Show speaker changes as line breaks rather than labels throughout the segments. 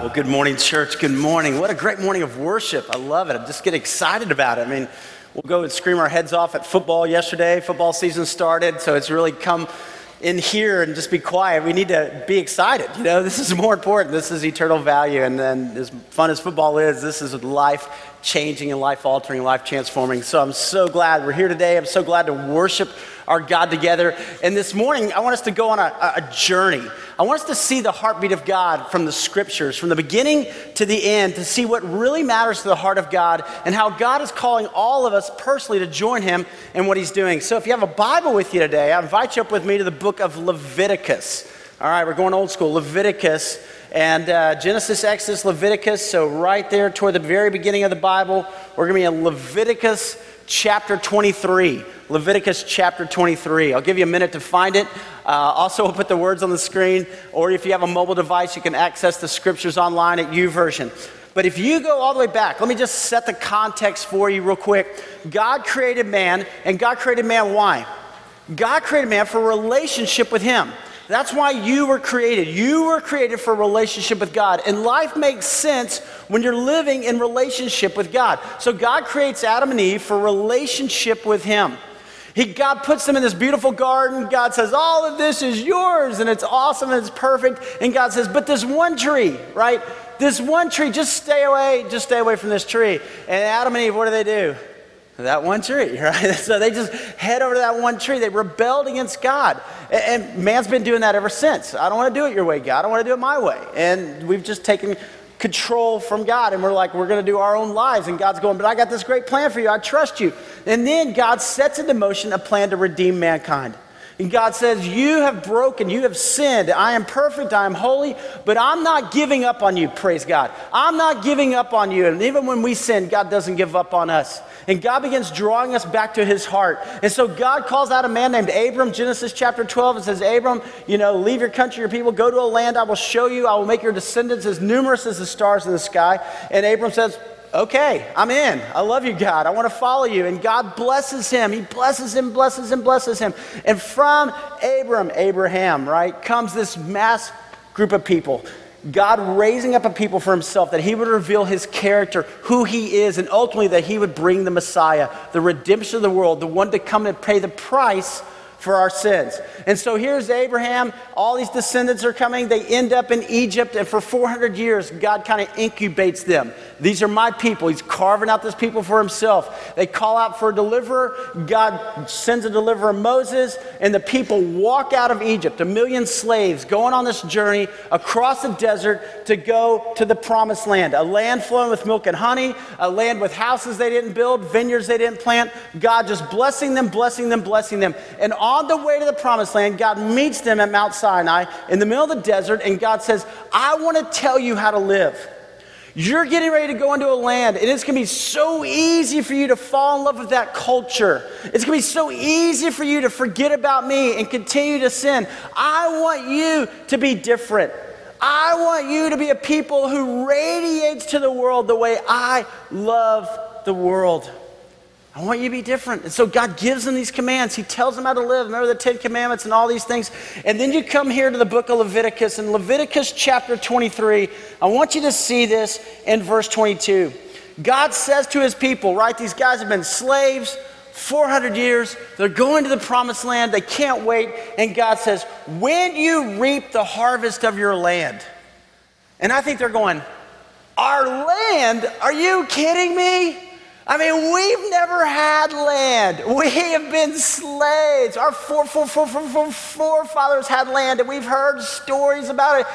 Well, good morning, church. Good morning. What a great morning of worship. I love it. I'm just get excited about it. I mean, we'll go and scream our heads off at football yesterday. Football season started, so it's really come in here and just be quiet. We need to be excited. You know, this is more important. This is eternal value. And then, as fun as football is, this is life changing and life altering, life transforming. So I'm so glad we're here today. I'm so glad to worship our God together. And this morning, I want us to go on a, a, journey. I want us to see the heartbeat of God from the scriptures, from the beginning to the end, to see what really matters to the heart of God and how God is calling all of us personally to join Him in what He's doing. So if you have a Bible with you today, I invite you up with me to the book of Leviticus. All right, we're going old school. Leviticus and uh, Genesis, Exodus, Leviticus. So, right there toward the very beginning of the Bible, we're going to be in Leviticus chapter 23. Leviticus chapter 23. I'll give you a minute to find it. Uh, also, we'll put the words on the screen, or if you have a mobile device, you can access the scriptures online at YouVersion. But if you go all the way back, let me just set the context for you real quick. God created man, and God created man why? God created man for relationship with Him. That's why you were created. You were created for a relationship with God. And life makes sense when you're living in relationship with God. So God creates Adam and Eve for relationship with Him. He, God puts them in this beautiful garden. God says, All of this is yours, and it's awesome and it's perfect. And God says, But this one tree, right? This one tree, just stay away, just stay away from this tree. And Adam and Eve, what do they do? That one tree, right? So they just head over to that one tree. They rebelled against God. And man's been doing that ever since. I don't want to do it your way, God. I want to do it my way. And we've just taken control from God. And we're like, we're going to do our own lives. And God's going, but I got this great plan for you. I trust you. And then God sets into motion a plan to redeem mankind. And God says, You have broken, you have sinned. I am perfect, I am holy, but I'm not giving up on you, praise God. I'm not giving up on you. And even when we sin, God doesn't give up on us. And God begins drawing us back to his heart. And so God calls out a man named Abram, Genesis chapter 12, and says, Abram, you know, leave your country, your people, go to a land I will show you. I will make your descendants as numerous as the stars in the sky. And Abram says, okay, I'm in. I love you, God. I want to follow you. And God blesses him. He blesses him, blesses him, blesses him. And from Abram, Abraham, right, comes this mass group of people. God raising up a people for himself, that he would reveal his character, who he is, and ultimately that he would bring the Messiah, the redemption of the world, the one to come and pay the price for our sins. And so here's Abraham. All these descendants are coming. They end up in Egypt. And for 400 years, God kind of incubates them. These are my people. He's carving out this people for himself. They call out for a deliverer. God sends a deliverer, Moses. And the people walk out of Egypt, a million slaves going on this journey across the desert to go to the promised land. A land flowing with milk and honey, a land with houses they didn't build, vineyards they didn't plant. God just blessing them, blessing them, blessing them. And on the way to the promised land, God meets them at Mount Sinai in the middle of the desert, and God says, I want to tell you how to live. You're getting ready to go into a land, and it's going to be so easy for you to fall in love with that culture. It's going to be so easy for you to forget about me and continue to sin. I want you to be different. I want you to be a people who radiates to the world the way I love the world. I want you to be different. And so God gives them these commands. He tells them how to live. Remember the Ten Commandments and all these things. And then you come here to the book of Leviticus. In Leviticus chapter 23, I want you to see this in verse 22. God says to his people, right? These guys have been slaves 400 years. They're going to the promised land. They can't wait. And God says, when you reap the harvest of your land. And I think they're going, our land? Are you kidding me? I mean, we've never had land. We have been slaves. Our forefathers had land, and we've heard stories about it.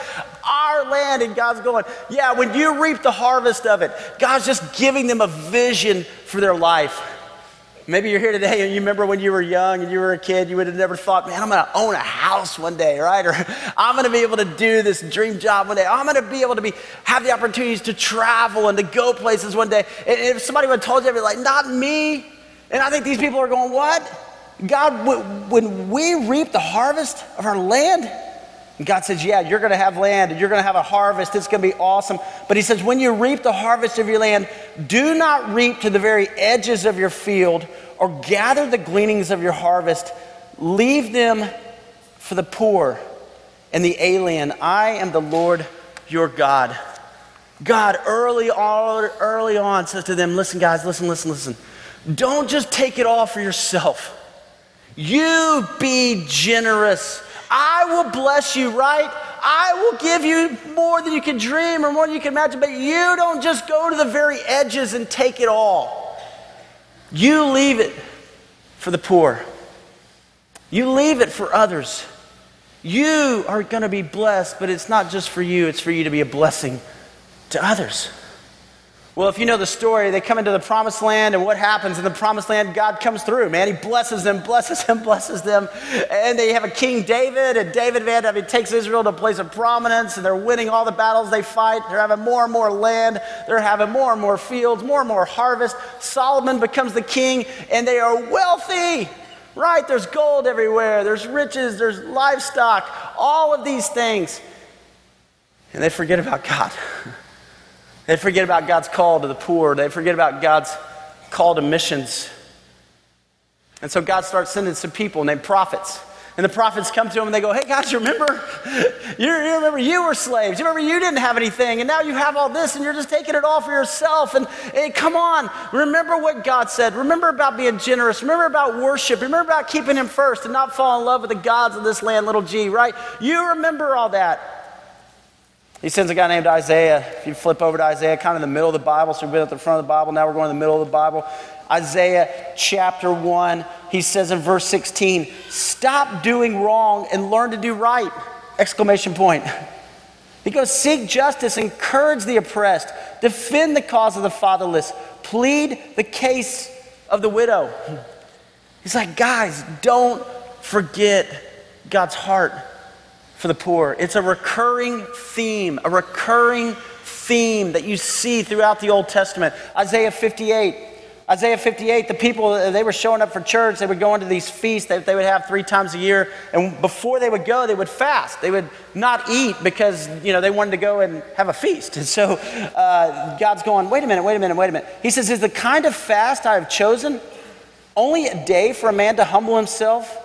Our land, and God's going, yeah, when you reap the harvest of it, God's just giving them a vision for their life. Maybe you're here today and you remember when you were young and you were a kid, you would have never thought, man, I'm going to own a house one day, right? Or I'm going to be able to do this dream job one day. I'm going to be able to be, have the opportunities to travel and to go places one day. And if somebody would have told you, I'd be like, not me. And I think these people are going, what? God, when we reap the harvest of our land, and God says, Yeah, you're going to have land and you're going to have a harvest. It's going to be awesome. But He says, When you reap the harvest of your land, do not reap to the very edges of your field or gather the gleanings of your harvest. Leave them for the poor and the alien. I am the Lord your God. God early on, early on says to them, listen, guys, listen, listen, listen. Don't just take it all for yourself. You be generous. I will bless you, right? I will give you more than you can dream or more than you can imagine, but you don't just go to the very edges and take it all. You leave it for the poor. You leave it for others. You are going to be blessed, but it's not just for you, it's for you to be a blessing to others. Well, if you know the story, they come into the promised land, and what happens in the promised land? God comes through, man. He blesses them, blesses them, blesses them. And they have a King David, and David, man, I mean, takes Israel to a place of prominence, and they're winning all the battles they fight. They're having more and more land, they're having more and more fields, more and more harvest. Solomon becomes the king, and they are wealthy, right? There's gold everywhere, there's riches, there's livestock, all of these things. And they forget about God. They forget about God's call to the poor. They forget about God's call to missions. And so God starts sending some people named prophets. And the prophets come to him and they go, Hey guys, you remember? You, you, remember you were slaves. You remember you didn't have anything. And now you have all this and you're just taking it all for yourself. And hey, come on. Remember what God said. Remember about being generous. Remember about worship. Remember about keeping Him first and not fall in love with the gods of this land, little g, right? You remember all that. He sends a guy named Isaiah. If you flip over to Isaiah, kind of in the middle of the Bible, so we've been at the front of the Bible, now we're going to the middle of the Bible. Isaiah chapter 1, he says in verse 16, Stop doing wrong and learn to do right! Exclamation point. He goes, Seek justice, encourage the oppressed, defend the cause of the fatherless, plead the case of the widow. He's like, guys, don't forget God's heart for the poor. It's a recurring theme, a recurring theme that you see throughout the Old Testament. Isaiah 58. Isaiah 58, the people, they were showing up for church. They would go into these feasts that they would have three times a year. And before they would go, they would fast. They would not eat because, you know, they wanted to go and have a feast. And so uh, God's going, wait a minute, wait a minute, wait a minute. He says, Is the kind of fast I have chosen only a day for a man to humble himself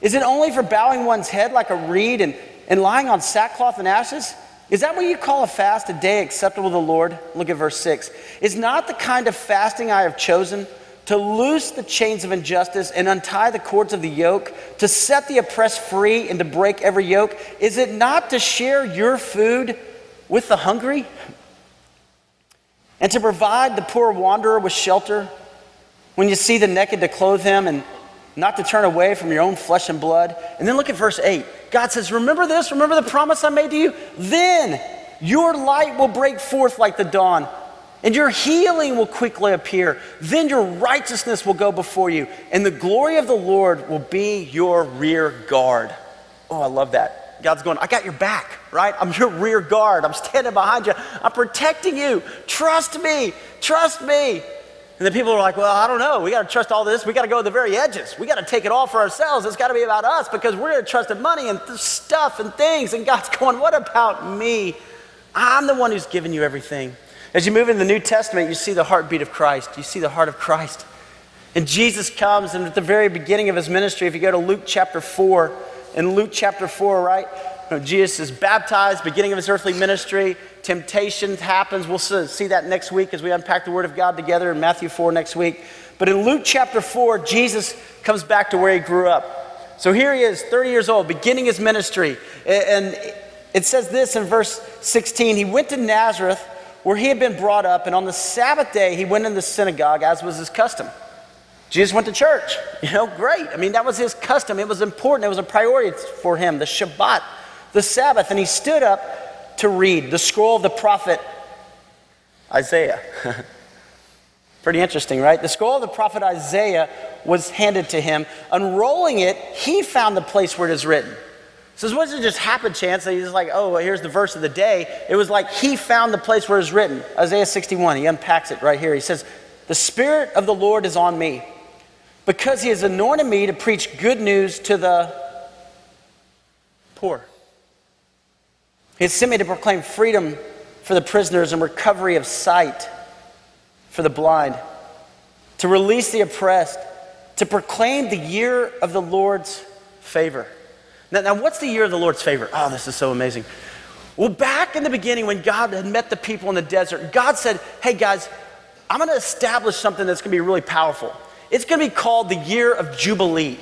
is it only for bowing one's head like a reed and, and lying on sackcloth and ashes? Is that what you call a fast, a day acceptable to the Lord? Look at verse 6. Is not the kind of fasting I have chosen to loose the chains of injustice and untie the cords of the yoke, to set the oppressed free and to break every yoke? Is it not to share your food with the hungry? And to provide the poor wanderer with shelter? When you see the naked, to clothe him and not to turn away from your own flesh and blood. And then look at verse 8. God says, Remember this? Remember the promise I made to you? Then your light will break forth like the dawn, and your healing will quickly appear. Then your righteousness will go before you, and the glory of the Lord will be your rear guard. Oh, I love that. God's going, I got your back, right? I'm your rear guard. I'm standing behind you. I'm protecting you. Trust me. Trust me. And then people are like, well, I don't know. We got to trust all this. We got to go to the very edges. We got to take it all for ourselves. It's got to be about us because we're going to trust in money and th- stuff and things. And God's going, what about me? I'm the one who's given you everything. As you move into the New Testament, you see the heartbeat of Christ. You see the heart of Christ. And Jesus comes, and at the very beginning of his ministry, if you go to Luke chapter 4, in Luke chapter 4, right? Jesus is baptized, beginning of his earthly ministry. Temptation happens. We'll see that next week as we unpack the Word of God together in Matthew 4 next week. But in Luke chapter 4, Jesus comes back to where he grew up. So here he is, 30 years old, beginning his ministry. And it says this in verse 16 He went to Nazareth where he had been brought up, and on the Sabbath day he went in the synagogue as was his custom. Jesus went to church. You know, great. I mean, that was his custom. It was important. It was a priority for him. The Shabbat the Sabbath, and he stood up to read the scroll of the prophet Isaiah. Pretty interesting, right? The scroll of the prophet Isaiah was handed to him. Unrolling it, he found the place where it is written. So this wasn't just happen chance that he's like, oh, well, here's the verse of the day. It was like he found the place where it's written. Isaiah 61, he unpacks it right here. He says, The Spirit of the Lord is on me because he has anointed me to preach good news to the poor. He had sent me to proclaim freedom for the prisoners and recovery of sight for the blind, to release the oppressed, to proclaim the year of the Lord's favor. Now, now, what's the year of the Lord's favor? Oh, this is so amazing. Well, back in the beginning, when God had met the people in the desert, God said, Hey guys, I'm going to establish something that's going to be really powerful. It's going to be called the year of Jubilee.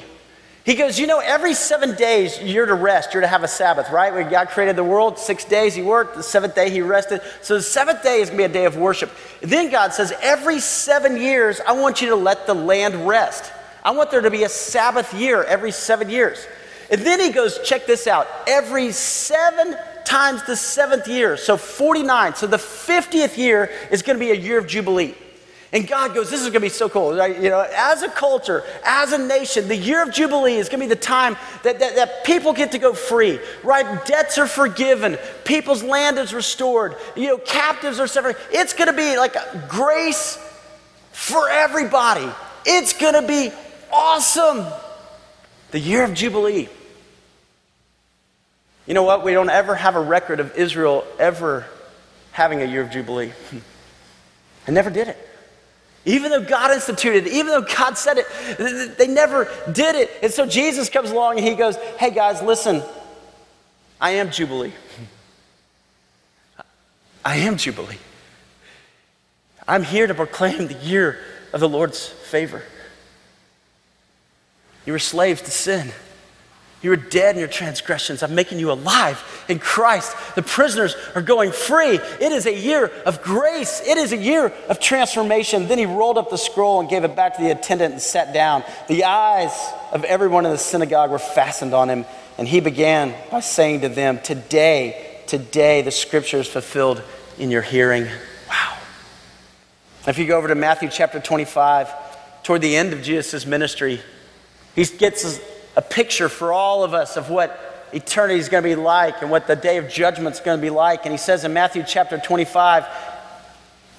He goes, You know, every seven days you're to rest, you're to have a Sabbath, right? When God created the world, six days he worked, the seventh day he rested. So the seventh day is going to be a day of worship. Then God says, Every seven years, I want you to let the land rest. I want there to be a Sabbath year every seven years. And then he goes, Check this out. Every seven times the seventh year, so 49. So the 50th year is going to be a year of Jubilee. And God goes, This is going to be so cool. Right? You know, as a culture, as a nation, the year of Jubilee is going to be the time that, that, that, people get to go free, right? Debts are forgiven, people's land is restored, you know, captives are set free. It's going to be like grace for everybody. It's going to be awesome. The year of Jubilee. You know what? We don't ever have a record of Israel ever having a year of Jubilee. I never did it. Even though God instituted it, even though God said it, they never did it. And so Jesus comes along and he goes, Hey guys, listen, I am Jubilee. I am Jubilee. I'm here to proclaim the year of the Lord's favor. You were slaves to sin. You were dead in your transgressions. I'm making you alive in Christ. The prisoners are going free. It is a year of grace. It is a year of transformation. Then he rolled up the scroll and gave it back to the attendant and sat down. The eyes of everyone in the synagogue were fastened on him. And he began by saying to them, Today, today, the scripture is fulfilled in your hearing. Wow. If you go over to Matthew chapter 25, toward the end of Jesus' ministry, he gets a picture for all of us of what eternity is going to be like and what the day of judgment is going to be like. And he says in Matthew chapter 25,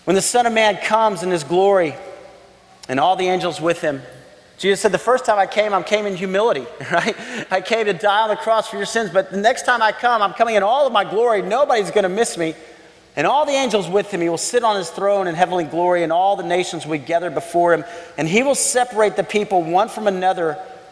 when the Son of Man comes in his glory and all the angels with him, Jesus said, The first time I came, I came in humility, right? I came to die on the cross for your sins, but the next time I come, I'm coming in all of my glory. Nobody's going to miss me. And all the angels with him, he will sit on his throne in heavenly glory, and all the nations will gather before him. And he will separate the people one from another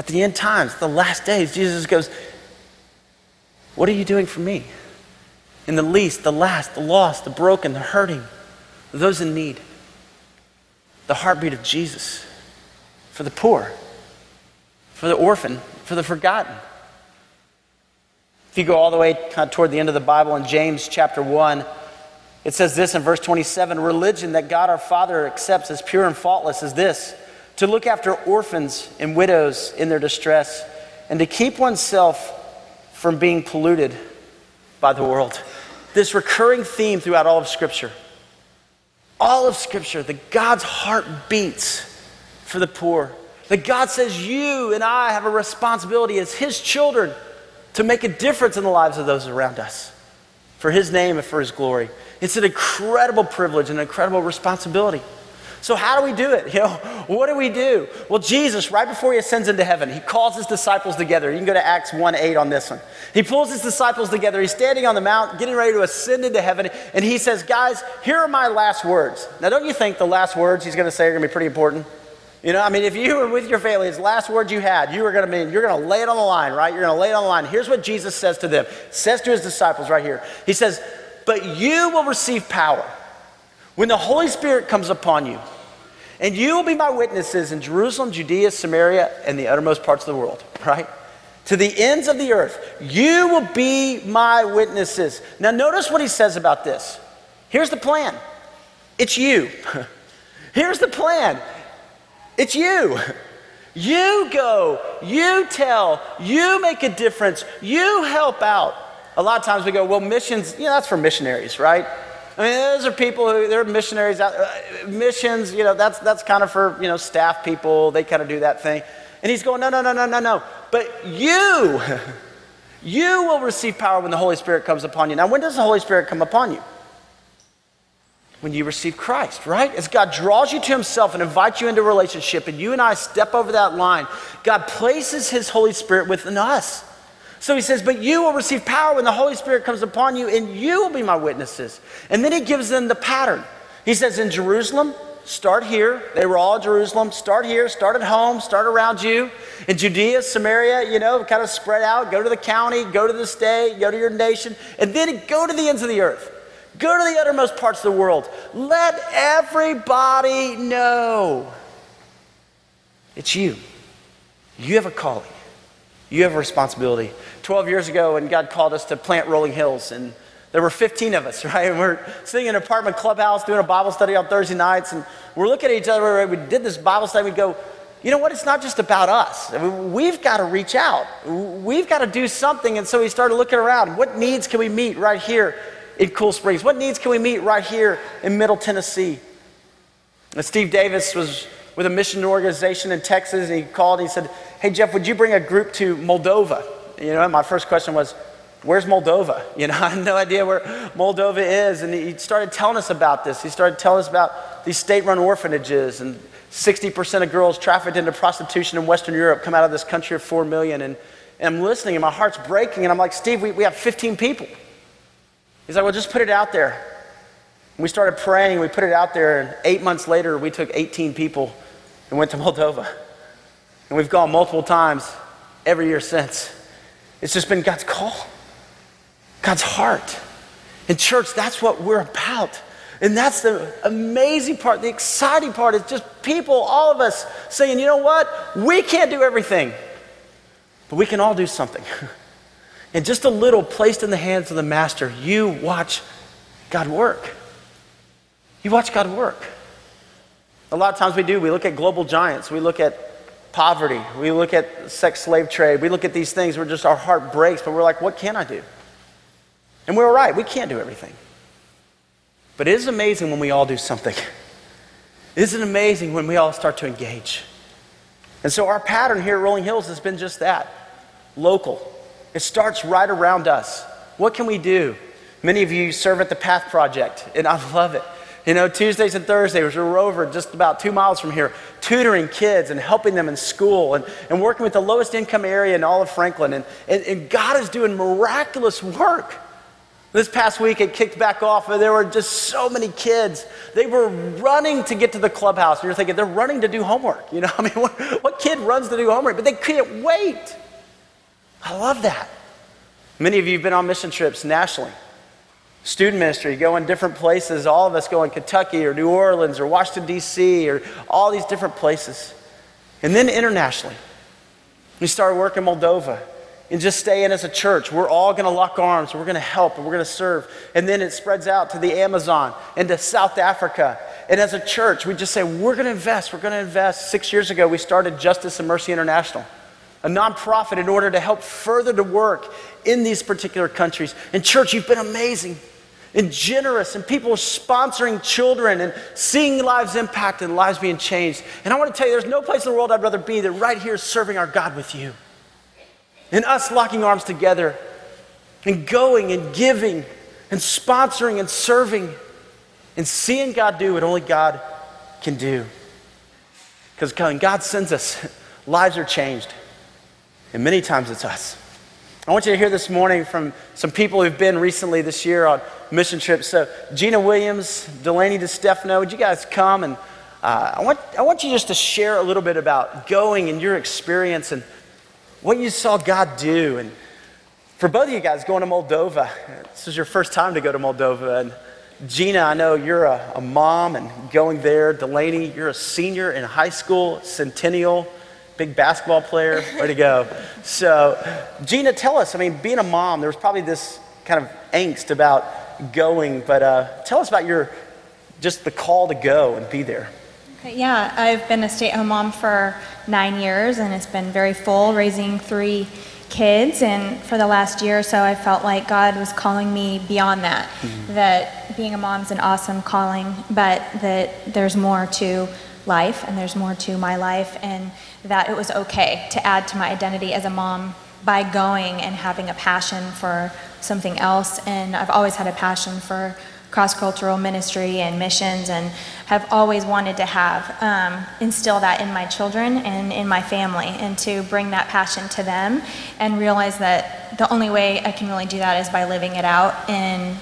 At the end times, the last days, Jesus goes, What are you doing for me? In the least, the last, the lost, the broken, the hurting, those in need. The heartbeat of Jesus for the poor, for the orphan, for the forgotten. If you go all the way toward the end of the Bible in James chapter 1, it says this in verse 27 Religion that God our Father accepts as pure and faultless is this to look after orphans and widows in their distress, and to keep oneself from being polluted by the world. This recurring theme throughout all of Scripture. All of Scripture, that God's heart beats for the poor. That God says you and I have a responsibility as His children to make a difference in the lives of those around us for His name and for His glory. It's an incredible privilege and an incredible responsibility. So, how do we do it? You know, what do we do? Well, Jesus, right before he ascends into heaven, he calls his disciples together. You can go to Acts 1 8 on this one. He pulls his disciples together. He's standing on the mount, getting ready to ascend into heaven, and he says, Guys, here are my last words. Now, don't you think the last words he's going to say are going to be pretty important? You know, I mean, if you were with your family, it's last words you had, you were going to mean, you're going to lay it on the line, right? You're going to lay it on the line. Here's what Jesus says to them. Says to his disciples right here. He says, But you will receive power when the Holy Spirit comes upon you. And you will be my witnesses in Jerusalem, Judea, Samaria, and the uttermost parts of the world, right? To the ends of the earth. You will be my witnesses. Now, notice what he says about this. Here's the plan it's you. Here's the plan it's you. You go, you tell, you make a difference, you help out. A lot of times we go, well, missions, you know, that's for missionaries, right? I mean, those are people who, they're missionaries. Out, uh, missions, you know, that's, that's kind of for, you know, staff people. They kind of do that thing. And he's going, no, no, no, no, no, no. But you, you will receive power when the Holy Spirit comes upon you. Now, when does the Holy Spirit come upon you? When you receive Christ, right? As God draws you to Himself and invites you into a relationship, and you and I step over that line, God places His Holy Spirit within us. So he says, But you will receive power when the Holy Spirit comes upon you, and you will be my witnesses. And then he gives them the pattern. He says, In Jerusalem, start here. They were all Jerusalem. Start here, start at home, start around you. In Judea, Samaria, you know, kind of spread out. Go to the county, go to the state, go to your nation, and then go to the ends of the earth. Go to the uttermost parts of the world. Let everybody know it's you. You have a calling. You have a responsibility. 12 years ago, when God called us to plant Rolling Hills, and there were 15 of us, right? And we're sitting in an apartment clubhouse doing a Bible study on Thursday nights, and we're looking at each other. We did this Bible study. We go, you know what? It's not just about us. I mean, we've got to reach out. We've got to do something. And so we started looking around. What needs can we meet right here in Cool Springs? What needs can we meet right here in Middle Tennessee? And Steve Davis was with a mission organization in Texas, and he called and he said, Hey, Jeff, would you bring a group to Moldova? You know, my first question was, Where's Moldova? You know, I had no idea where Moldova is. And he started telling us about this. He started telling us about these state run orphanages and 60% of girls trafficked into prostitution in Western Europe come out of this country of 4 million. And, I'm listening and my heart's breaking. And I'm like, Steve, we, we have 15 people. He's like, well, just put it out there. And we started praying. We put it out there. And eight months later, we took 18 people and went to Moldova. And we've gone multiple times every year since. It's just been God's call, God's heart. In church, that's what we're about. And that's the amazing part, the exciting part is just people, all of us saying, you know what? We can't do everything, but we can all do something. and just a little placed in the hands of the master, you watch God work. You watch God work. A lot of times we do. We look at global giants. We look at poverty. We look at sex slave trade. We look at these things where just our heart breaks, but we're like, what can I do? And we're right. We can't do everything. But it is amazing when we all do something. Isn't it amazing when we all start to engage? And so our pattern here at Rolling Hills has been just that local. It starts right around us. What can we do? Many of you serve at the Path Project, and I love it. You know, Tuesdays and Thursdays, we're over just about two miles from here, tutoring kids and helping them in school and, and working with the lowest income area in all of Franklin. And, and, and God is doing miraculous work. This past week, it kicked back off, and there were just so many kids. They were running to get to the clubhouse. And you're thinking, they're running to do homework. You know, I mean, what, what kid runs to do homework? But they can't wait. I love that. Many of you have been on mission trips nationally student ministry, go in different places. All of us go in Kentucky or New Orleans or Washington, D.C., or all these different places. And then internationally, we started working in Moldova and just stay in as a church. We're all going to lock arms. We're going to help and we're going to serve. And then it spreads out to the Amazon and to South Africa. And as a church, we just say, we're going to invest. We're going to invest. Six years ago, we started Justice and Mercy International, a nonprofit in order to help further the work in these particular countries. And church, you've been amazing and generous and people sponsoring children and seeing lives impacted and lives being changed. And I want to tell you, there's no place in the world I'd rather be than right here serving our God with you. And us locking arms together and going and giving and sponsoring and serving and seeing God do what only God can do. Because when God sends us, lives are changed. And many times it's us. I want you to hear this morning from some people who've been recently this year on mission trips. So, Gina Williams, Delaney DeStefano, would you guys come? And uh, I, want, I want you just to share a little bit about going and your experience and what you saw God do. And for both of you guys going to Moldova, this is your first time to go to Moldova. And Gina, I know you're a, a mom and going there. Delaney, you're a senior in high school, Centennial big basketball player. Way to go. So, Gina, tell us, I mean, being a mom, there was probably this kind of angst about going, but uh, tell us about your, just the call to go and be there.
Yeah, I've been a stay at home mom for nine years, and it's been very full raising three kids. And for the last year or so, I felt like God was calling me beyond that. Mm-hmm. That being a mom's an awesome calling, but that there's more to life and there's more to my life, and that it was okay to add to my identity as a mom by going and having a passion for something else. And I've always had a passion for cross cultural ministry and missions, and have always wanted to have um, instill that in my children and in my family, and to bring that passion to them, and realize that the only way I can really do that is by living it out. And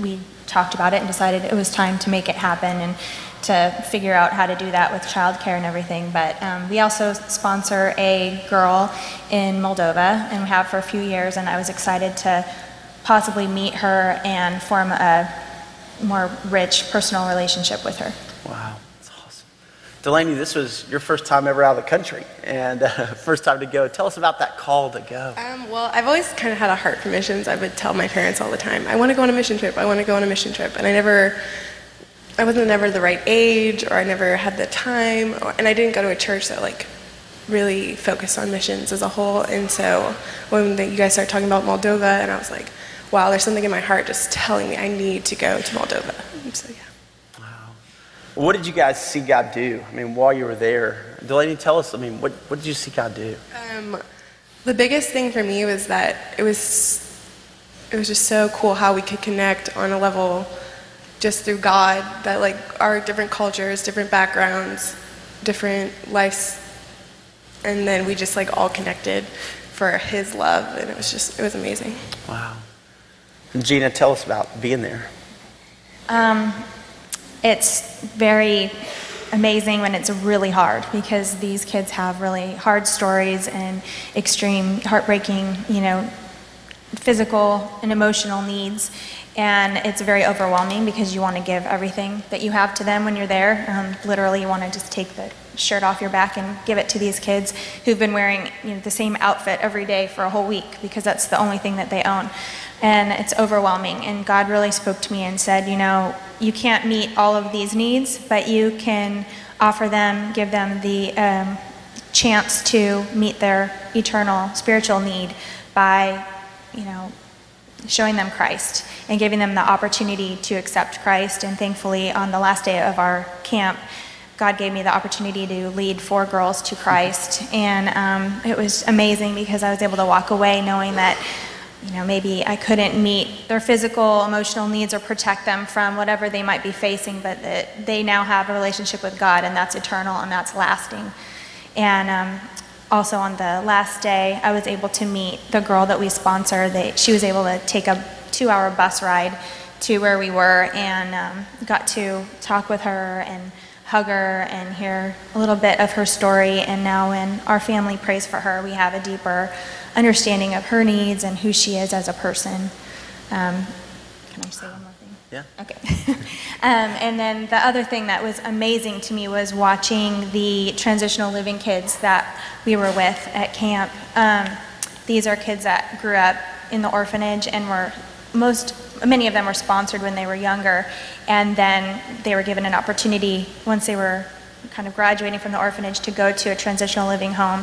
we talked about it and decided it was time to make it happen and to figure out how to do that with childcare and everything. But um, we also sponsor a girl in Moldova, and we have for a few years. And I was excited to possibly meet her and form a more rich personal relationship with her.
Wow, that's awesome. Delaney, this was your first time ever out of the country and uh, first time to go. Tell us about that call to go.
Um, well, I've always kind of had a heart for missions. I would tell my parents all the time, I want to go on a mission trip, I want to go on a mission trip. And I never, I wasn't never the right age or I never had the time. Or, and I didn't go to a church that like really focused on missions as a whole. And so when the, you guys started talking about Moldova, and I was like, wow, there's something in my heart just telling me I need to go to Moldova. So, yeah.
Wow. What did you guys see God do? I mean, while you were there, Delaney, tell us, I mean, what, what did you see God do? Um,
the biggest thing for me was that it was, it was just so cool how we could connect on a level just through God, that like our different cultures, different backgrounds, different lives, and then we just like all connected for His love, and it was just, it was amazing.
Wow. Gina, tell us about being there.
Um, it's very amazing when it's really hard because these kids have really hard stories and extreme, heartbreaking, you know, physical and emotional needs. And it's very overwhelming because you want to give everything that you have to them when you're there. Um, literally, you want to just take the shirt off your back and give it to these kids who've been wearing you know, the same outfit every day for a whole week because that's the only thing that they own and it's overwhelming. And God really spoke to me and said, you know, you can't meet all of these needs, but you can offer them, give them the um, chance to meet their eternal spiritual need by, you know, showing them Christ and giving them the opportunity to accept Christ. And thankfully, on the last day of our camp, God gave me the opportunity to lead four girls to Christ. And um, it was amazing because I was able to walk away knowing that you know, maybe I couldn't meet their physical, emotional needs or protect them from whatever they might be facing, but that they now have a relationship with God and that's eternal and that's lasting. And um, also on the last day, I was able to meet the girl that we sponsor. They, she was able to take a two hour bus ride to where we were and um, got to talk with her and hug her and hear a little bit of her story. And now, when our family prays for her, we have a deeper understanding of her needs and who she is as a person. Um, can I say?
Yeah.
Okay. um, and then the other thing that was amazing to me was watching the transitional living kids that we were with at camp. Um, these are kids that grew up in the orphanage and were most many of them were sponsored when they were younger and then they were given an opportunity once they were kind of graduating from the orphanage to go to a transitional living home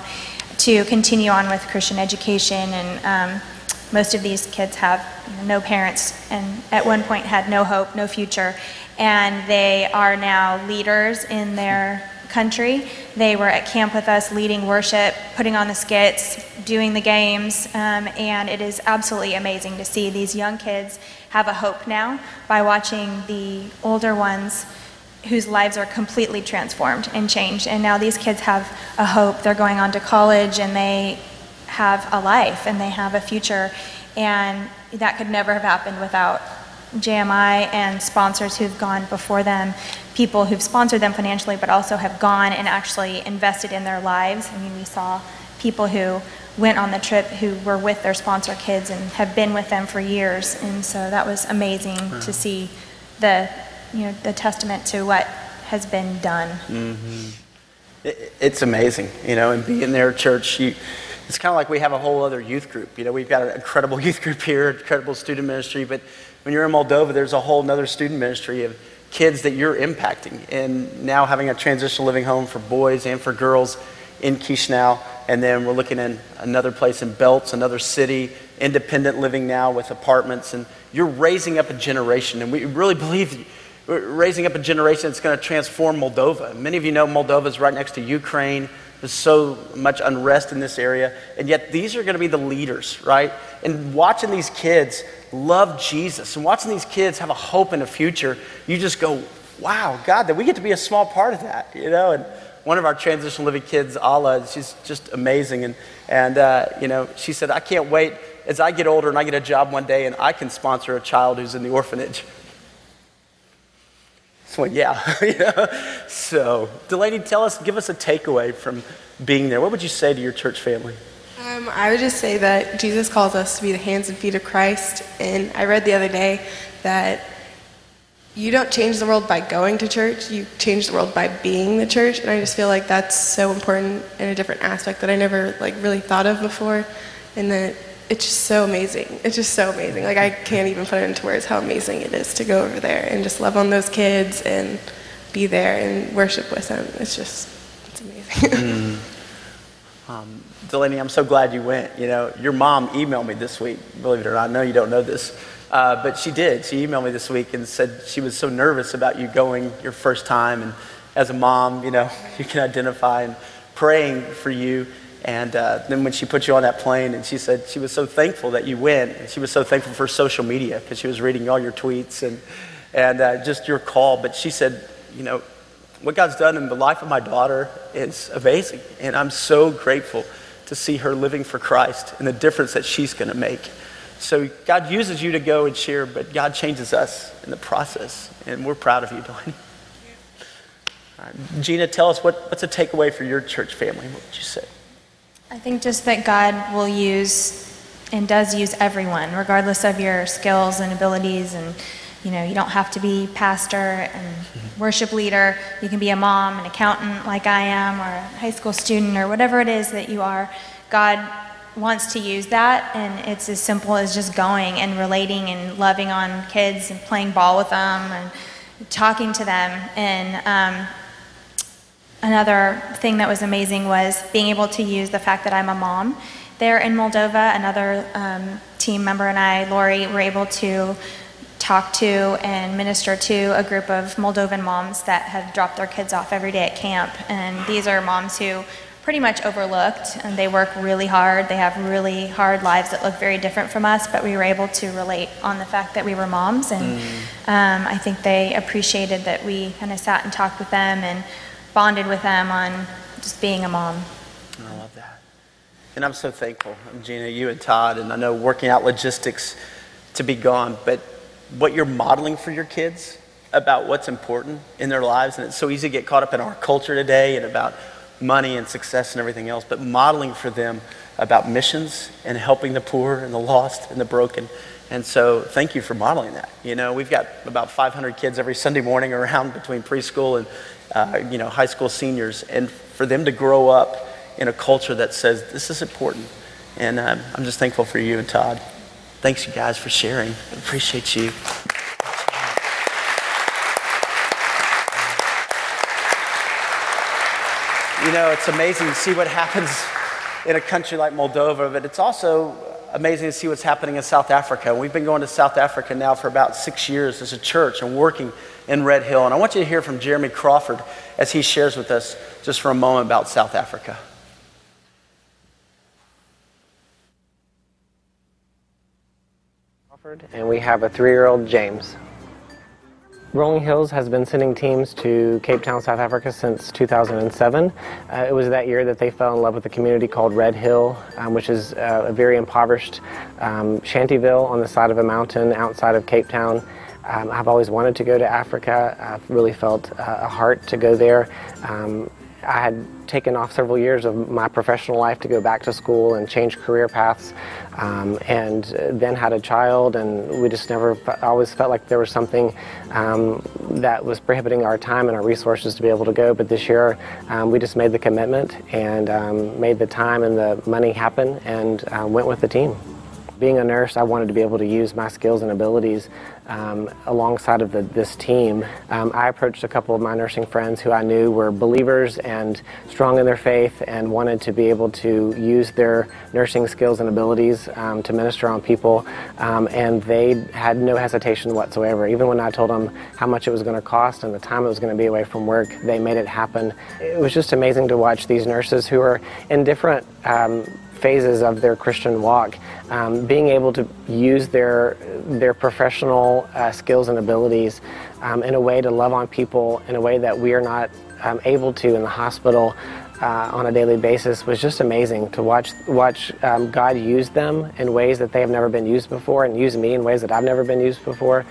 to continue on with Christian education. And um, most of these kids have no parents and at one point had no hope, no future. And they are now leaders in their country. They were at camp with us leading worship, putting on the skits, doing the games, um, and it is absolutely amazing to see these young kids have a hope now by watching the older ones whose lives are completely transformed and changed. And now these kids have a hope. They're going on to college and they have a life and they have a future. And that could never have happened without JMI and sponsors who've gone before them, people who've sponsored them financially, but also have gone and actually invested in their lives. I mean, we saw people who went on the trip who were with their sponsor kids and have been with them for years. And so that was amazing to see the you know, the testament to what has been done.
Mm-hmm. It, it's amazing, you know, and being there, church, you, it's kind of like we have a whole other youth group. You know, we've got an incredible youth group here, incredible student ministry, but when you're in Moldova, there's a whole other student ministry of kids that you're impacting, and now having a transitional living home for boys and for girls in Chisinau, and then we're looking in another place in Belts, another city, independent living now with apartments, and you're raising up a generation, and we really believe raising up a generation that's going to transform Moldova. Many of you know Moldova is right next to Ukraine. There's so much unrest in this area, and yet these are going to be the leaders, right? And watching these kids love Jesus and watching these kids have a hope in a future, you just go, wow, God, that we get to be a small part of that, you know? And one of our transitional living kids, Ala, she's just amazing. And, and uh, you know, she said, I can't wait as I get older and I get a job one day and I can sponsor a child who's in the orphanage. So, yeah. know? So, Delaney, tell us, give us a takeaway from being there. What would you say to your church family?
Um, I would just say that Jesus calls us to be the hands and feet of Christ. And I read the other day that you don't change the world by going to church, you change the world by being the church. And I just feel like that's so important in a different aspect that I never like really thought of before. And that it's just so amazing. It's just so amazing. Like I can't even put it into words how amazing it is to go over there and just love on those kids and be there and worship with them. It's just it's amazing. mm.
um, Delaney, I'm so glad you went. You know, your mom emailed me this week. Believe it or not, I know you don't know this, uh, but she did. She emailed me this week and said she was so nervous about you going your first time. And as a mom, you know, you can identify and praying for you. And uh, then when she put you on that plane, and she said she was so thankful that you went, and she was so thankful for social media because she was reading all your tweets and, and uh, just your call. But she said, you know, what God's done in the life of my daughter is amazing. And I'm so grateful to see her living for Christ and the difference that she's going to make. So God uses you to go and share, but God changes us in the process. And we're proud of you, Delaney. Gina, tell us what, what's a takeaway for your church family? What would you say?
I think just that God will use and does use everyone, regardless of your skills and abilities. And, you know, you don't have to be pastor and worship leader. You can be a mom, an accountant like I am, or a high school student, or whatever it is that you are. God wants to use that, and it's as simple as just going and relating and loving on kids and playing ball with them and talking to them. And, um, another thing that was amazing was being able to use the fact that I'm a mom. There in Moldova, another um, team member and I, Lori, were able to talk to and minister to a group of Moldovan moms that have dropped their kids off every day at camp. And these are moms who pretty much overlooked and they work really hard. They have really hard lives that look very different from us, but we were able to relate on the fact that we were moms. And mm. um, I think they appreciated that we kind of sat and talked with them and bonded with them on just being a mom.
I love that. And I'm so thankful, Gina, you and Todd, and I know working out logistics to be gone, but what you're modeling for your kids about what's important in their lives, and it's so easy to get caught up in our culture today and about money and success and everything else, but modeling for them about missions and helping the poor and the lost and the broken. And so, thank you for modeling that. You know, we've got about 500 kids every Sunday morning around between preschool and uh, you know, high school seniors, and for them to grow up in a culture that says this is important. And um, I'm just thankful for you and Todd. Thanks, you guys, for sharing. Appreciate you. You know, it's amazing to see what happens in a country like Moldova, but it's also amazing to see what's happening in South Africa. We've been going to South Africa now for about six years as a church and working in Red Hill. And I want you to hear from Jeremy Crawford as he shares with us just for a moment about South Africa.
And we have a three year old James. Rolling Hills has been sending teams to Cape Town, South Africa since 2007. Uh, it was that year that they fell in love with a community called Red Hill, um, which is uh, a very impoverished um, shantyville on the side of a mountain outside of Cape Town. Um, I've always wanted to go to Africa. I've really felt uh, a heart to go there. Um, I had taken off several years of my professional life to go back to school and change career paths, um, and then had a child, and we just never always felt like there was something um, that was prohibiting our time and our resources to be able to go. But this year, um, we just made the commitment and um, made the time and the money happen, and uh, went with the team being a nurse, I wanted to be able to use my skills and abilities um, alongside of the, this team. Um, I approached a couple of my nursing friends who I knew were believers and strong in their faith and wanted to be able to use their nursing skills and abilities um, to minister on people. Um, and they had no hesitation whatsoever. Even when I told them how much it was going to cost and the time it was going to be away from work, they made it happen. It was just amazing to watch these nurses who are in different um, phases of their Christian walk, um, being able to use their their professional uh, skills and abilities um, in a way to love on people in a way that we are not um, able to in the hospital uh, on a daily basis was just amazing to watch watch um, God use them in ways that they have never been used before, and use me in ways that I've never been used before.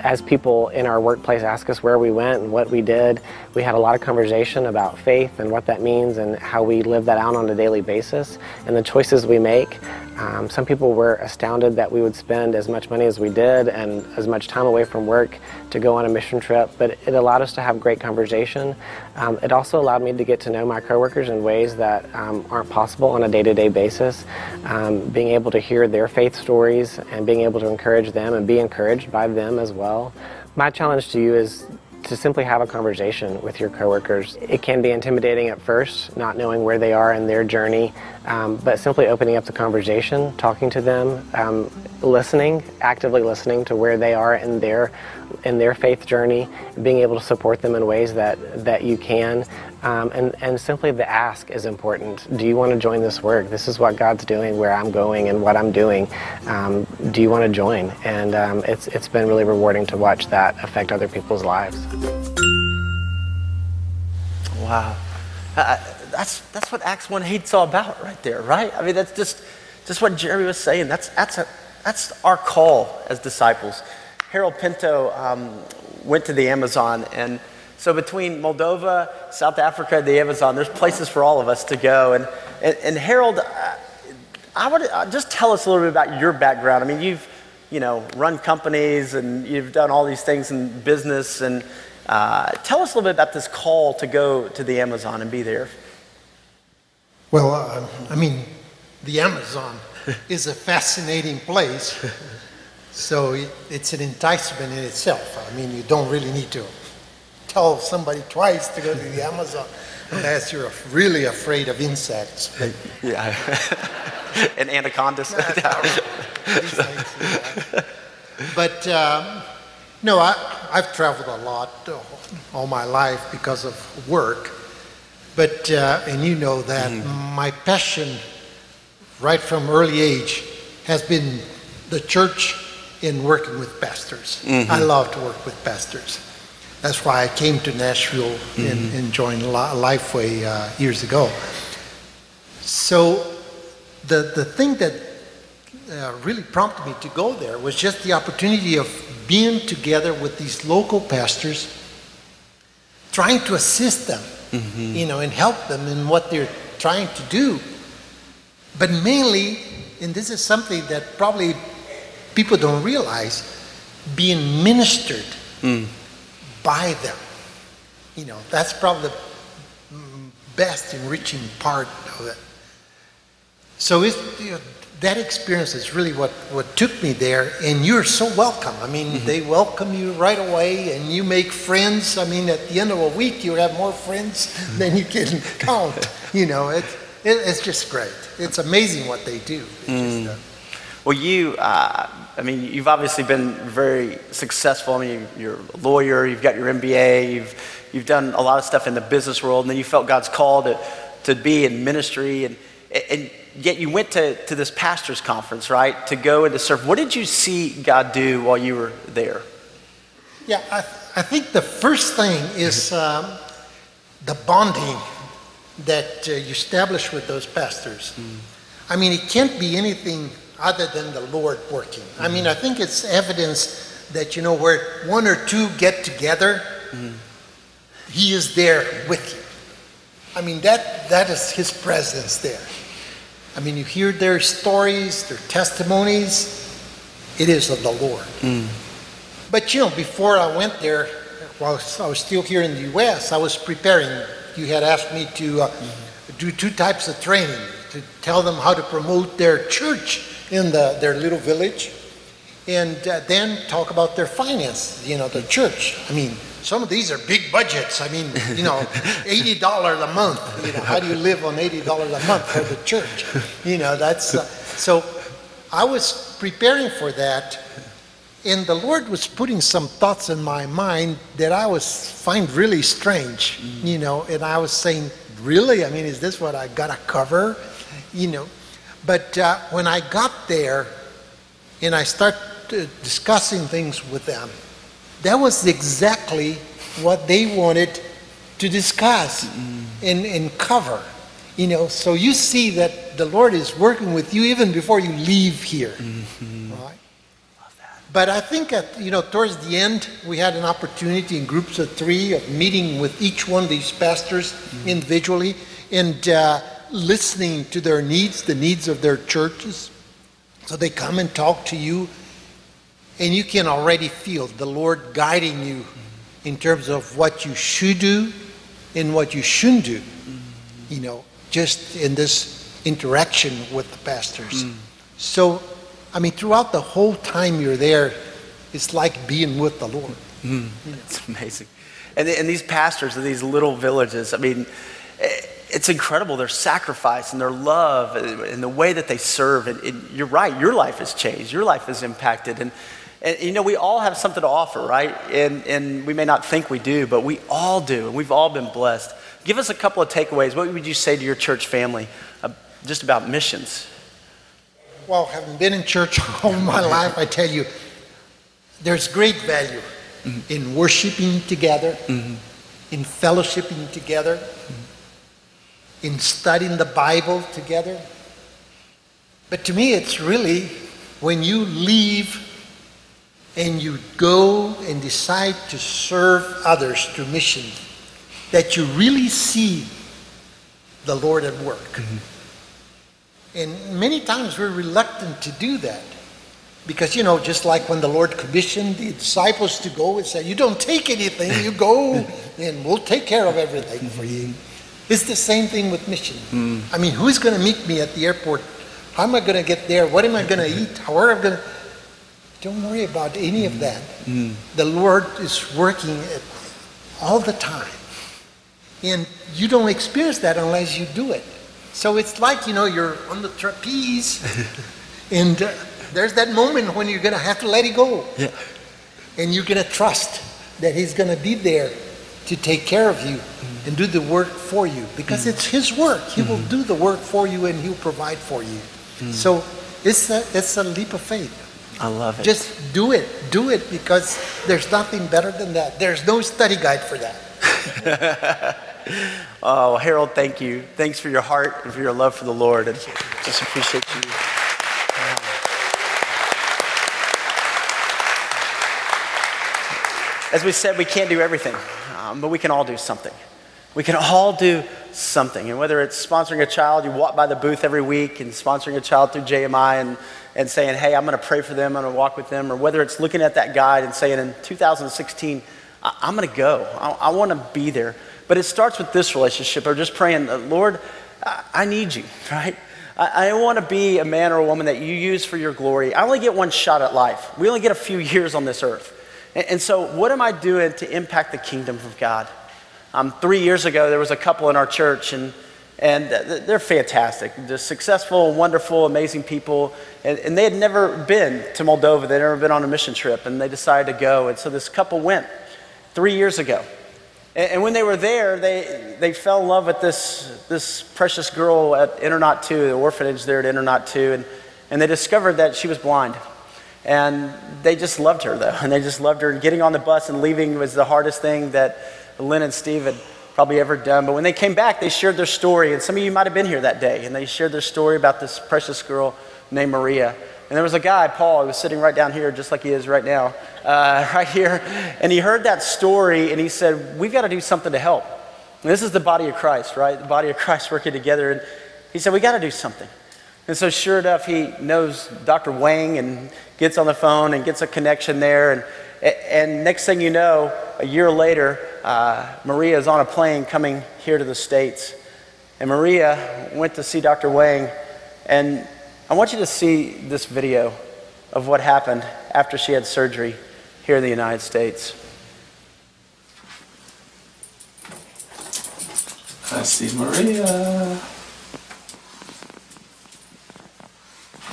As people in our workplace ask us where we went and what we did, we had a lot of conversation about faith and what that means and how we live that out on a daily basis and the choices we make. Um, some people were astounded that we would spend as much money as we did and as much time away from work to go on a mission trip, but it allowed us to have great conversation. Um, it also allowed me to get to know my coworkers in ways that um, aren't possible on a day-to-day basis. Um, being able to hear their faith stories and being able to encourage them and be encouraged by them as well. My challenge to you is to simply have a conversation with your coworkers. It can be intimidating at first, not knowing where they are in their journey, um, but simply opening up the conversation, talking to them, um, listening, actively listening to where they are in their in their faith journey, being able to support them in ways that that you can, um, and and simply the ask is important. Do you want to join this work? This is what God's doing, where I'm going, and what I'm doing. Um, do you want to join? And um, it's it's been really rewarding to watch that affect other people's lives.
Wow. Uh, that's, that's what Acts 1 8's all about right there, right? I mean, that's just, just what Jeremy was saying. That's, that's, a, that's our call as disciples. Harold Pinto um, went to the Amazon, and so between Moldova, South Africa, the Amazon, there's places for all of us to go. And, and, and Harold, uh, I would uh, just tell us a little bit about your background. I mean, you've, you know, run companies and you've done all these things in business. And uh, tell us a little bit about this call to go to the Amazon and be there.
Well, uh, I mean, the Amazon is a fascinating place. So it, it's an enticement in itself. I mean, you don't really need to tell somebody twice to go to the Amazon unless you're really afraid of insects. But,
Yeah. and anacondas.
Things, yeah. But um, no, I, I've traveled a lot uh, all my life because of work. But, uh, and you know that my passion right from early age has been the church in working with pastors. I love to work with pastors. That's why I came to Nashville and, and joined Li- Lifeway uh, years ago. So the, the thing that uh, really prompted me to go there was just the opportunity of being together with these local pastors, trying to assist them, you know, and help them in what they're trying to do. But mainly, and this is something that probably people don't realize, being ministered by them. You know, that's probably the mm, best enriching part of it. So it's, you know, that experience is really what, what took me there, and you're so welcome. I mean, they welcome you right away, and you make friends. I mean, at the end of a week, you have more friends than you can count. You know, it, it, it's just great. It's amazing what they do. It's just, uh,
Well, you, uh, I mean, you've obviously been very successful. I mean, you're a lawyer, you've got your MBA, you've, you've done a lot of stuff in the business world, and then you felt God's call to, to be in ministry. And, and yet you went to, to this pastor's conference, right, to go and to serve. What did you see God do while you were there?
Yeah, I, I think the first thing is um, the bonding that uh, you establish with those pastors. I mean, it can't be anything other than the Lord working. I mean, I think it's evidence that, you know, where one or two get together, He is there with you. I mean, that, that is His presence there. I mean, you hear their stories, their testimonies, it is of the Lord. But you know, before I went there, while I was still here in the U.S., I was preparing. You had asked me to uh, do two types of training to tell them how to promote their church in the, their little village and uh, then talk about their finance, you know, the church. I mean, some of these are big budgets. I mean, you know, $80 a month. You know, how do you live on $80 a month for the church? You know, that's uh, so I was preparing for that and the Lord was putting some thoughts in my mind that I was find really strange, mm-hmm. you know, and I was saying, really? I mean, is this what I gotta cover? You know, but uh, when I got there and I start uh, discussing things with them, that was exactly what they wanted to discuss mm-hmm. and, and cover. You know, so you see that the Lord is working with you even before you leave here. Mm-hmm. Right? But I think at, you know, towards the end, we had an opportunity in groups of three of meeting with each one of these pastors mm-hmm. individually and uh, listening to their needs, the needs of their churches. So they come and talk to you, and you can already feel the Lord guiding you in terms of what you should do and what you shouldn't do, you know, just in this interaction with the pastors. Mm. So I mean, throughout the whole time you're there, it's like being with the Lord.
Mm, it's amazing. And, and these pastors of these little villages, I mean, it's incredible their sacrifice and their love and the way that they serve. And, and you're right, your life has changed, your life is impacted. And, and, you know, we all have something to offer, right? And, and we may not think we do, but we all do. And we've all been blessed. Give us a couple of takeaways. What would you say to your church family uh, just about missions?
well, having been in church all my life, I tell you, there's great value mm-hmm. in worshiping together, mm-hmm. in fellowshipping together, mm-hmm. In studying the Bible together. But to me, it's really when you leave and you go and decide to serve others through mission that you really see the Lord at work. Mm-hmm. And many times we're reluctant to do that. Because, you know, just like when the Lord commissioned the disciples to go and said, You don't take anything, you go and we'll take care of everything for you. It's the same thing with mission. Mm. I mean, who's going to meet me at the airport? How am I going to get there? What am I going to eat? How am I going to. Don't worry about any of that. Mm. The Lord is working all the time. And you don't experience that unless you do it. So it's like, you know, you're on the trapeze, and uh, there's that moment when you're going to have to let it go.
Yeah.
And you're going to trust that He's going to be there to take care of you. And do the work for you because mm-hmm. it's His work. He mm-hmm. will do the work for you and He'll provide for you. Mm. So it's a, it's a leap of faith.
I love it.
Just do it. Do it because there's nothing better than that. There's no study guide for that.
oh, Harold, thank you. Thanks for your heart and for your love for the Lord. And just appreciate you. As we said, we can't do everything, um, but we can all do something. We can all do something. And whether it's sponsoring a child, you walk by the booth every week and sponsoring a child through JMI and, and saying, hey, I'm going to pray for them, I'm going to walk with them, or whether it's looking at that guide and saying, in 2016, I- am going to go, I, I want to be there. But it starts with this relationship or just praying, Lord, I need you, right? I, want to be a man or a woman that you use for your glory. I only get one shot at life. We only get a few years on this earth. And, so, what am I doing to impact the kingdom of God? Um, three years ago, there was a couple in our church, and, and they're fantastic. They're successful, wonderful, amazing people. And, and they had never been to Moldova, they'd never been on a mission trip, and they decided to go. And so, this couple went three years ago. And, when they were there, they, they fell in love with this, this precious girl at Internat 2, the orphanage there at Internat 2, and, and they discovered that she was blind. And they just loved her, though. And they just loved her. Getting on the bus and leaving was the hardest thing that Lynn and Steve had probably ever done. But when they came back, they shared their story. And some of you might have been here that day. And they shared their story about this precious girl named Maria. And there was a guy, Paul, who was sitting right down here, just like he is right now, uh, right here. And he heard that story and he said, We've got to do something to help. And this is the body of Christ, right? The body of Christ working together. And he said, We got to do something. And so, sure enough, he knows Dr. Wang and gets on the phone and gets a connection there. And, and next thing you know, a year later, uh, Maria is on a plane coming here to the States. And Maria went to see Dr. Wang, and I want you to see this video of what happened after she had surgery here in the United States.
I see Maria.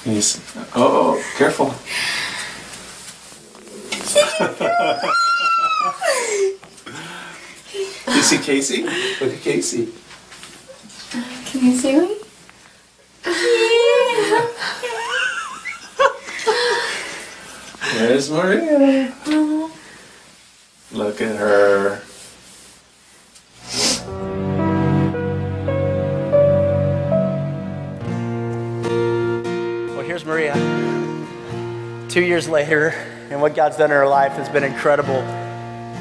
He's, oh, oh, careful. you see Casey? Look at Casey.
Can you see me?
There's Maria. Look at her.
Well, here's Maria. Two years later, and what God's done in her life has been incredible.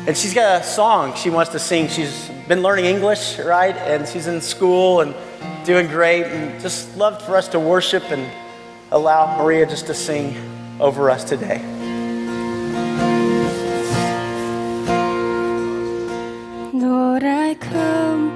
And she's got a song she wants to sing. She's been learning English, right? And she's in school and doing great. And just loved for us to worship and allow Maria just to sing over us today.
Lord, I come,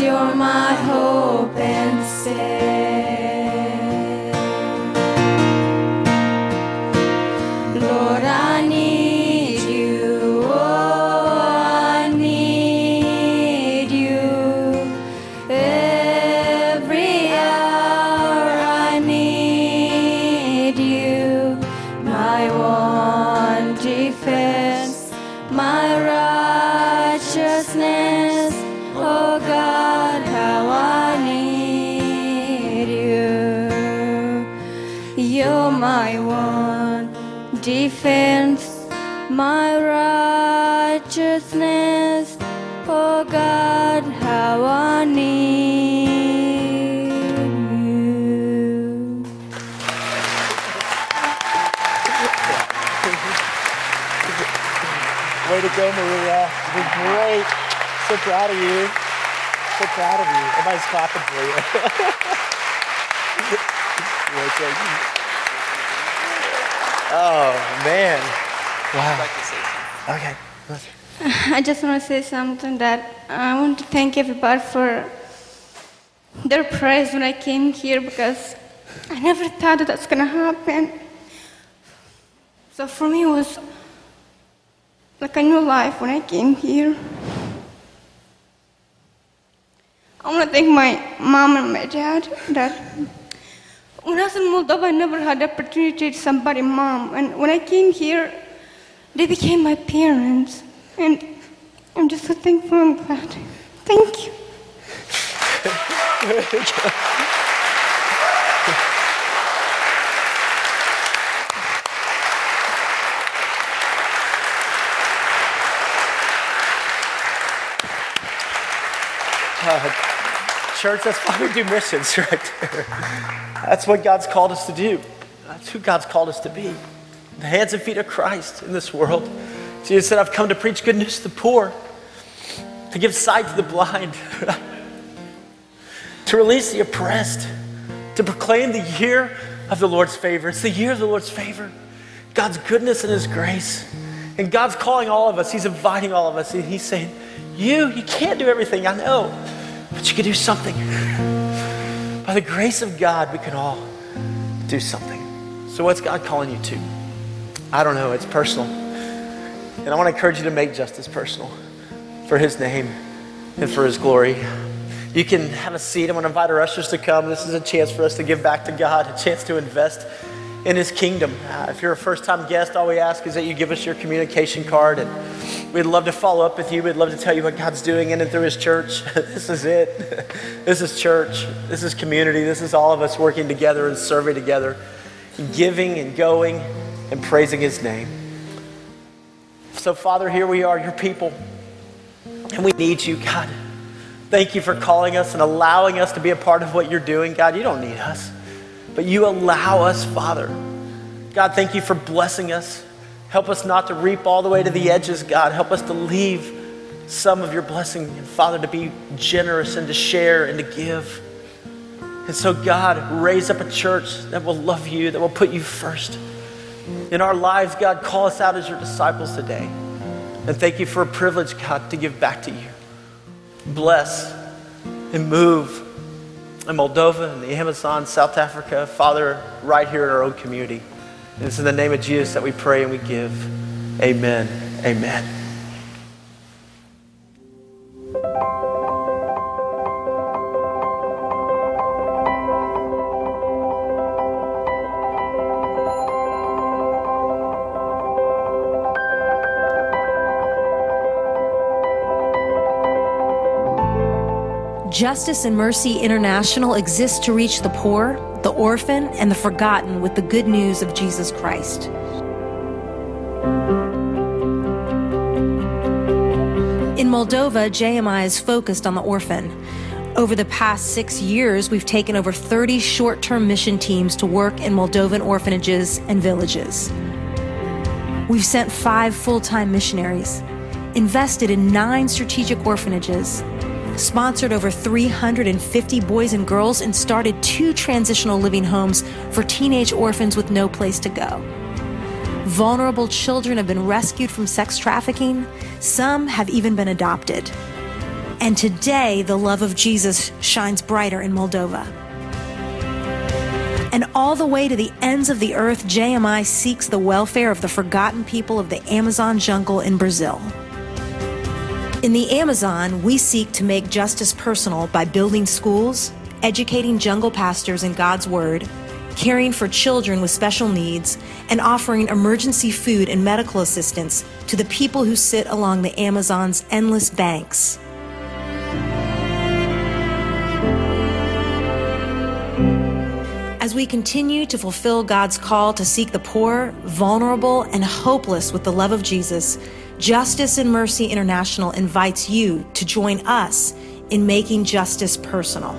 you're my hope and stay.
Proud of you. So proud of you. Everybody's clapping for you. Oh, man. Wow. Okay.
I just want to say something that I want to thank everybody for their prayers when I came here because I never thought that that's to happen. So for me, it was like a new life when I came here. I want to thank my mom and my dad that when I was in Moldova, I never had the opportunity to somebody mom. And when I came here, they became my parents. And I'm just so thankful and glad. Thank you.
Uh, church, that's why we do missions right there. That's what God's called us to do. That's who God's called us to be. The hands and feet of Christ in this world. Jesus said, I've come to preach good news to the poor, to give sight to the blind, to release the oppressed, to proclaim the year of the Lord's favor. It's the year of the Lord's favor, God's goodness and His grace. And God's calling all of us, He's inviting all of us. And He's saying, You, you can't do everything, I know, but you can do something. By the grace of God, we can all do something. So, what's God calling you to? I don't know, it's personal. And I want to encourage you to make justice personal for His name and for His glory. You can have a seat. I'm going to invite our ushers to come. This is a chance for us to give back to God, a chance to invest in His kingdom. Uh, if you're a first time guest, all we ask is that you give us your communication card, and we'd love to follow up with you. We'd love to tell you what God's doing in and through His church. this is it. this is church. This is community. This is all of us working together and serving together, giving and going and praising His name. So, Father, here we are, your people, and we need you, God. Thank you for calling us and allowing us to be a part of what you're doing. God, you don't need us, but you allow us, Father. God, thank you for blessing us. Help us not to reap all the way to the edges, God. Help us to leave some of your blessing, and Father, to be generous and to share and to give. And so, God, raise up a church that will love you, that will put you first. In our lives, God, call us out as your disciples today. And thank you for a privilege, God, to give back to you. Bless and move in Moldova in the Amazon, South Africa, Father, right here in our own community. And it's in the name of Jesus that we pray and we give. Amen. Amen.
Justice and Mercy International exists to reach the poor, the orphan, and the forgotten with the good news of Jesus Christ. In Moldova, JMI is focused on the orphan. Over the past six years, we've taken over 30 short term mission teams to work in Moldovan orphanages and villages. We've sent five full time missionaries, invested in nine strategic orphanages, sponsored over 350 boys and girls, and started two transitional living homes for teenage orphans with no place to go. Vulnerable children have been rescued from sex trafficking, some have even been adopted. And today, the love of Jesus shines brighter in Moldova. And all the way to the ends of the earth, JMI seeks the welfare of the forgotten people of the Amazon jungle in Brazil. In the Amazon, we seek to make justice personal by building schools, educating jungle pastors in God's Word, caring for children with special needs, and offering emergency food and medical assistance to the people who sit along the Amazon's endless banks. As we continue to fulfill God's call to seek the poor, vulnerable, and hopeless with the love of Jesus, Justice and Mercy International invites you to join us in making justice personal.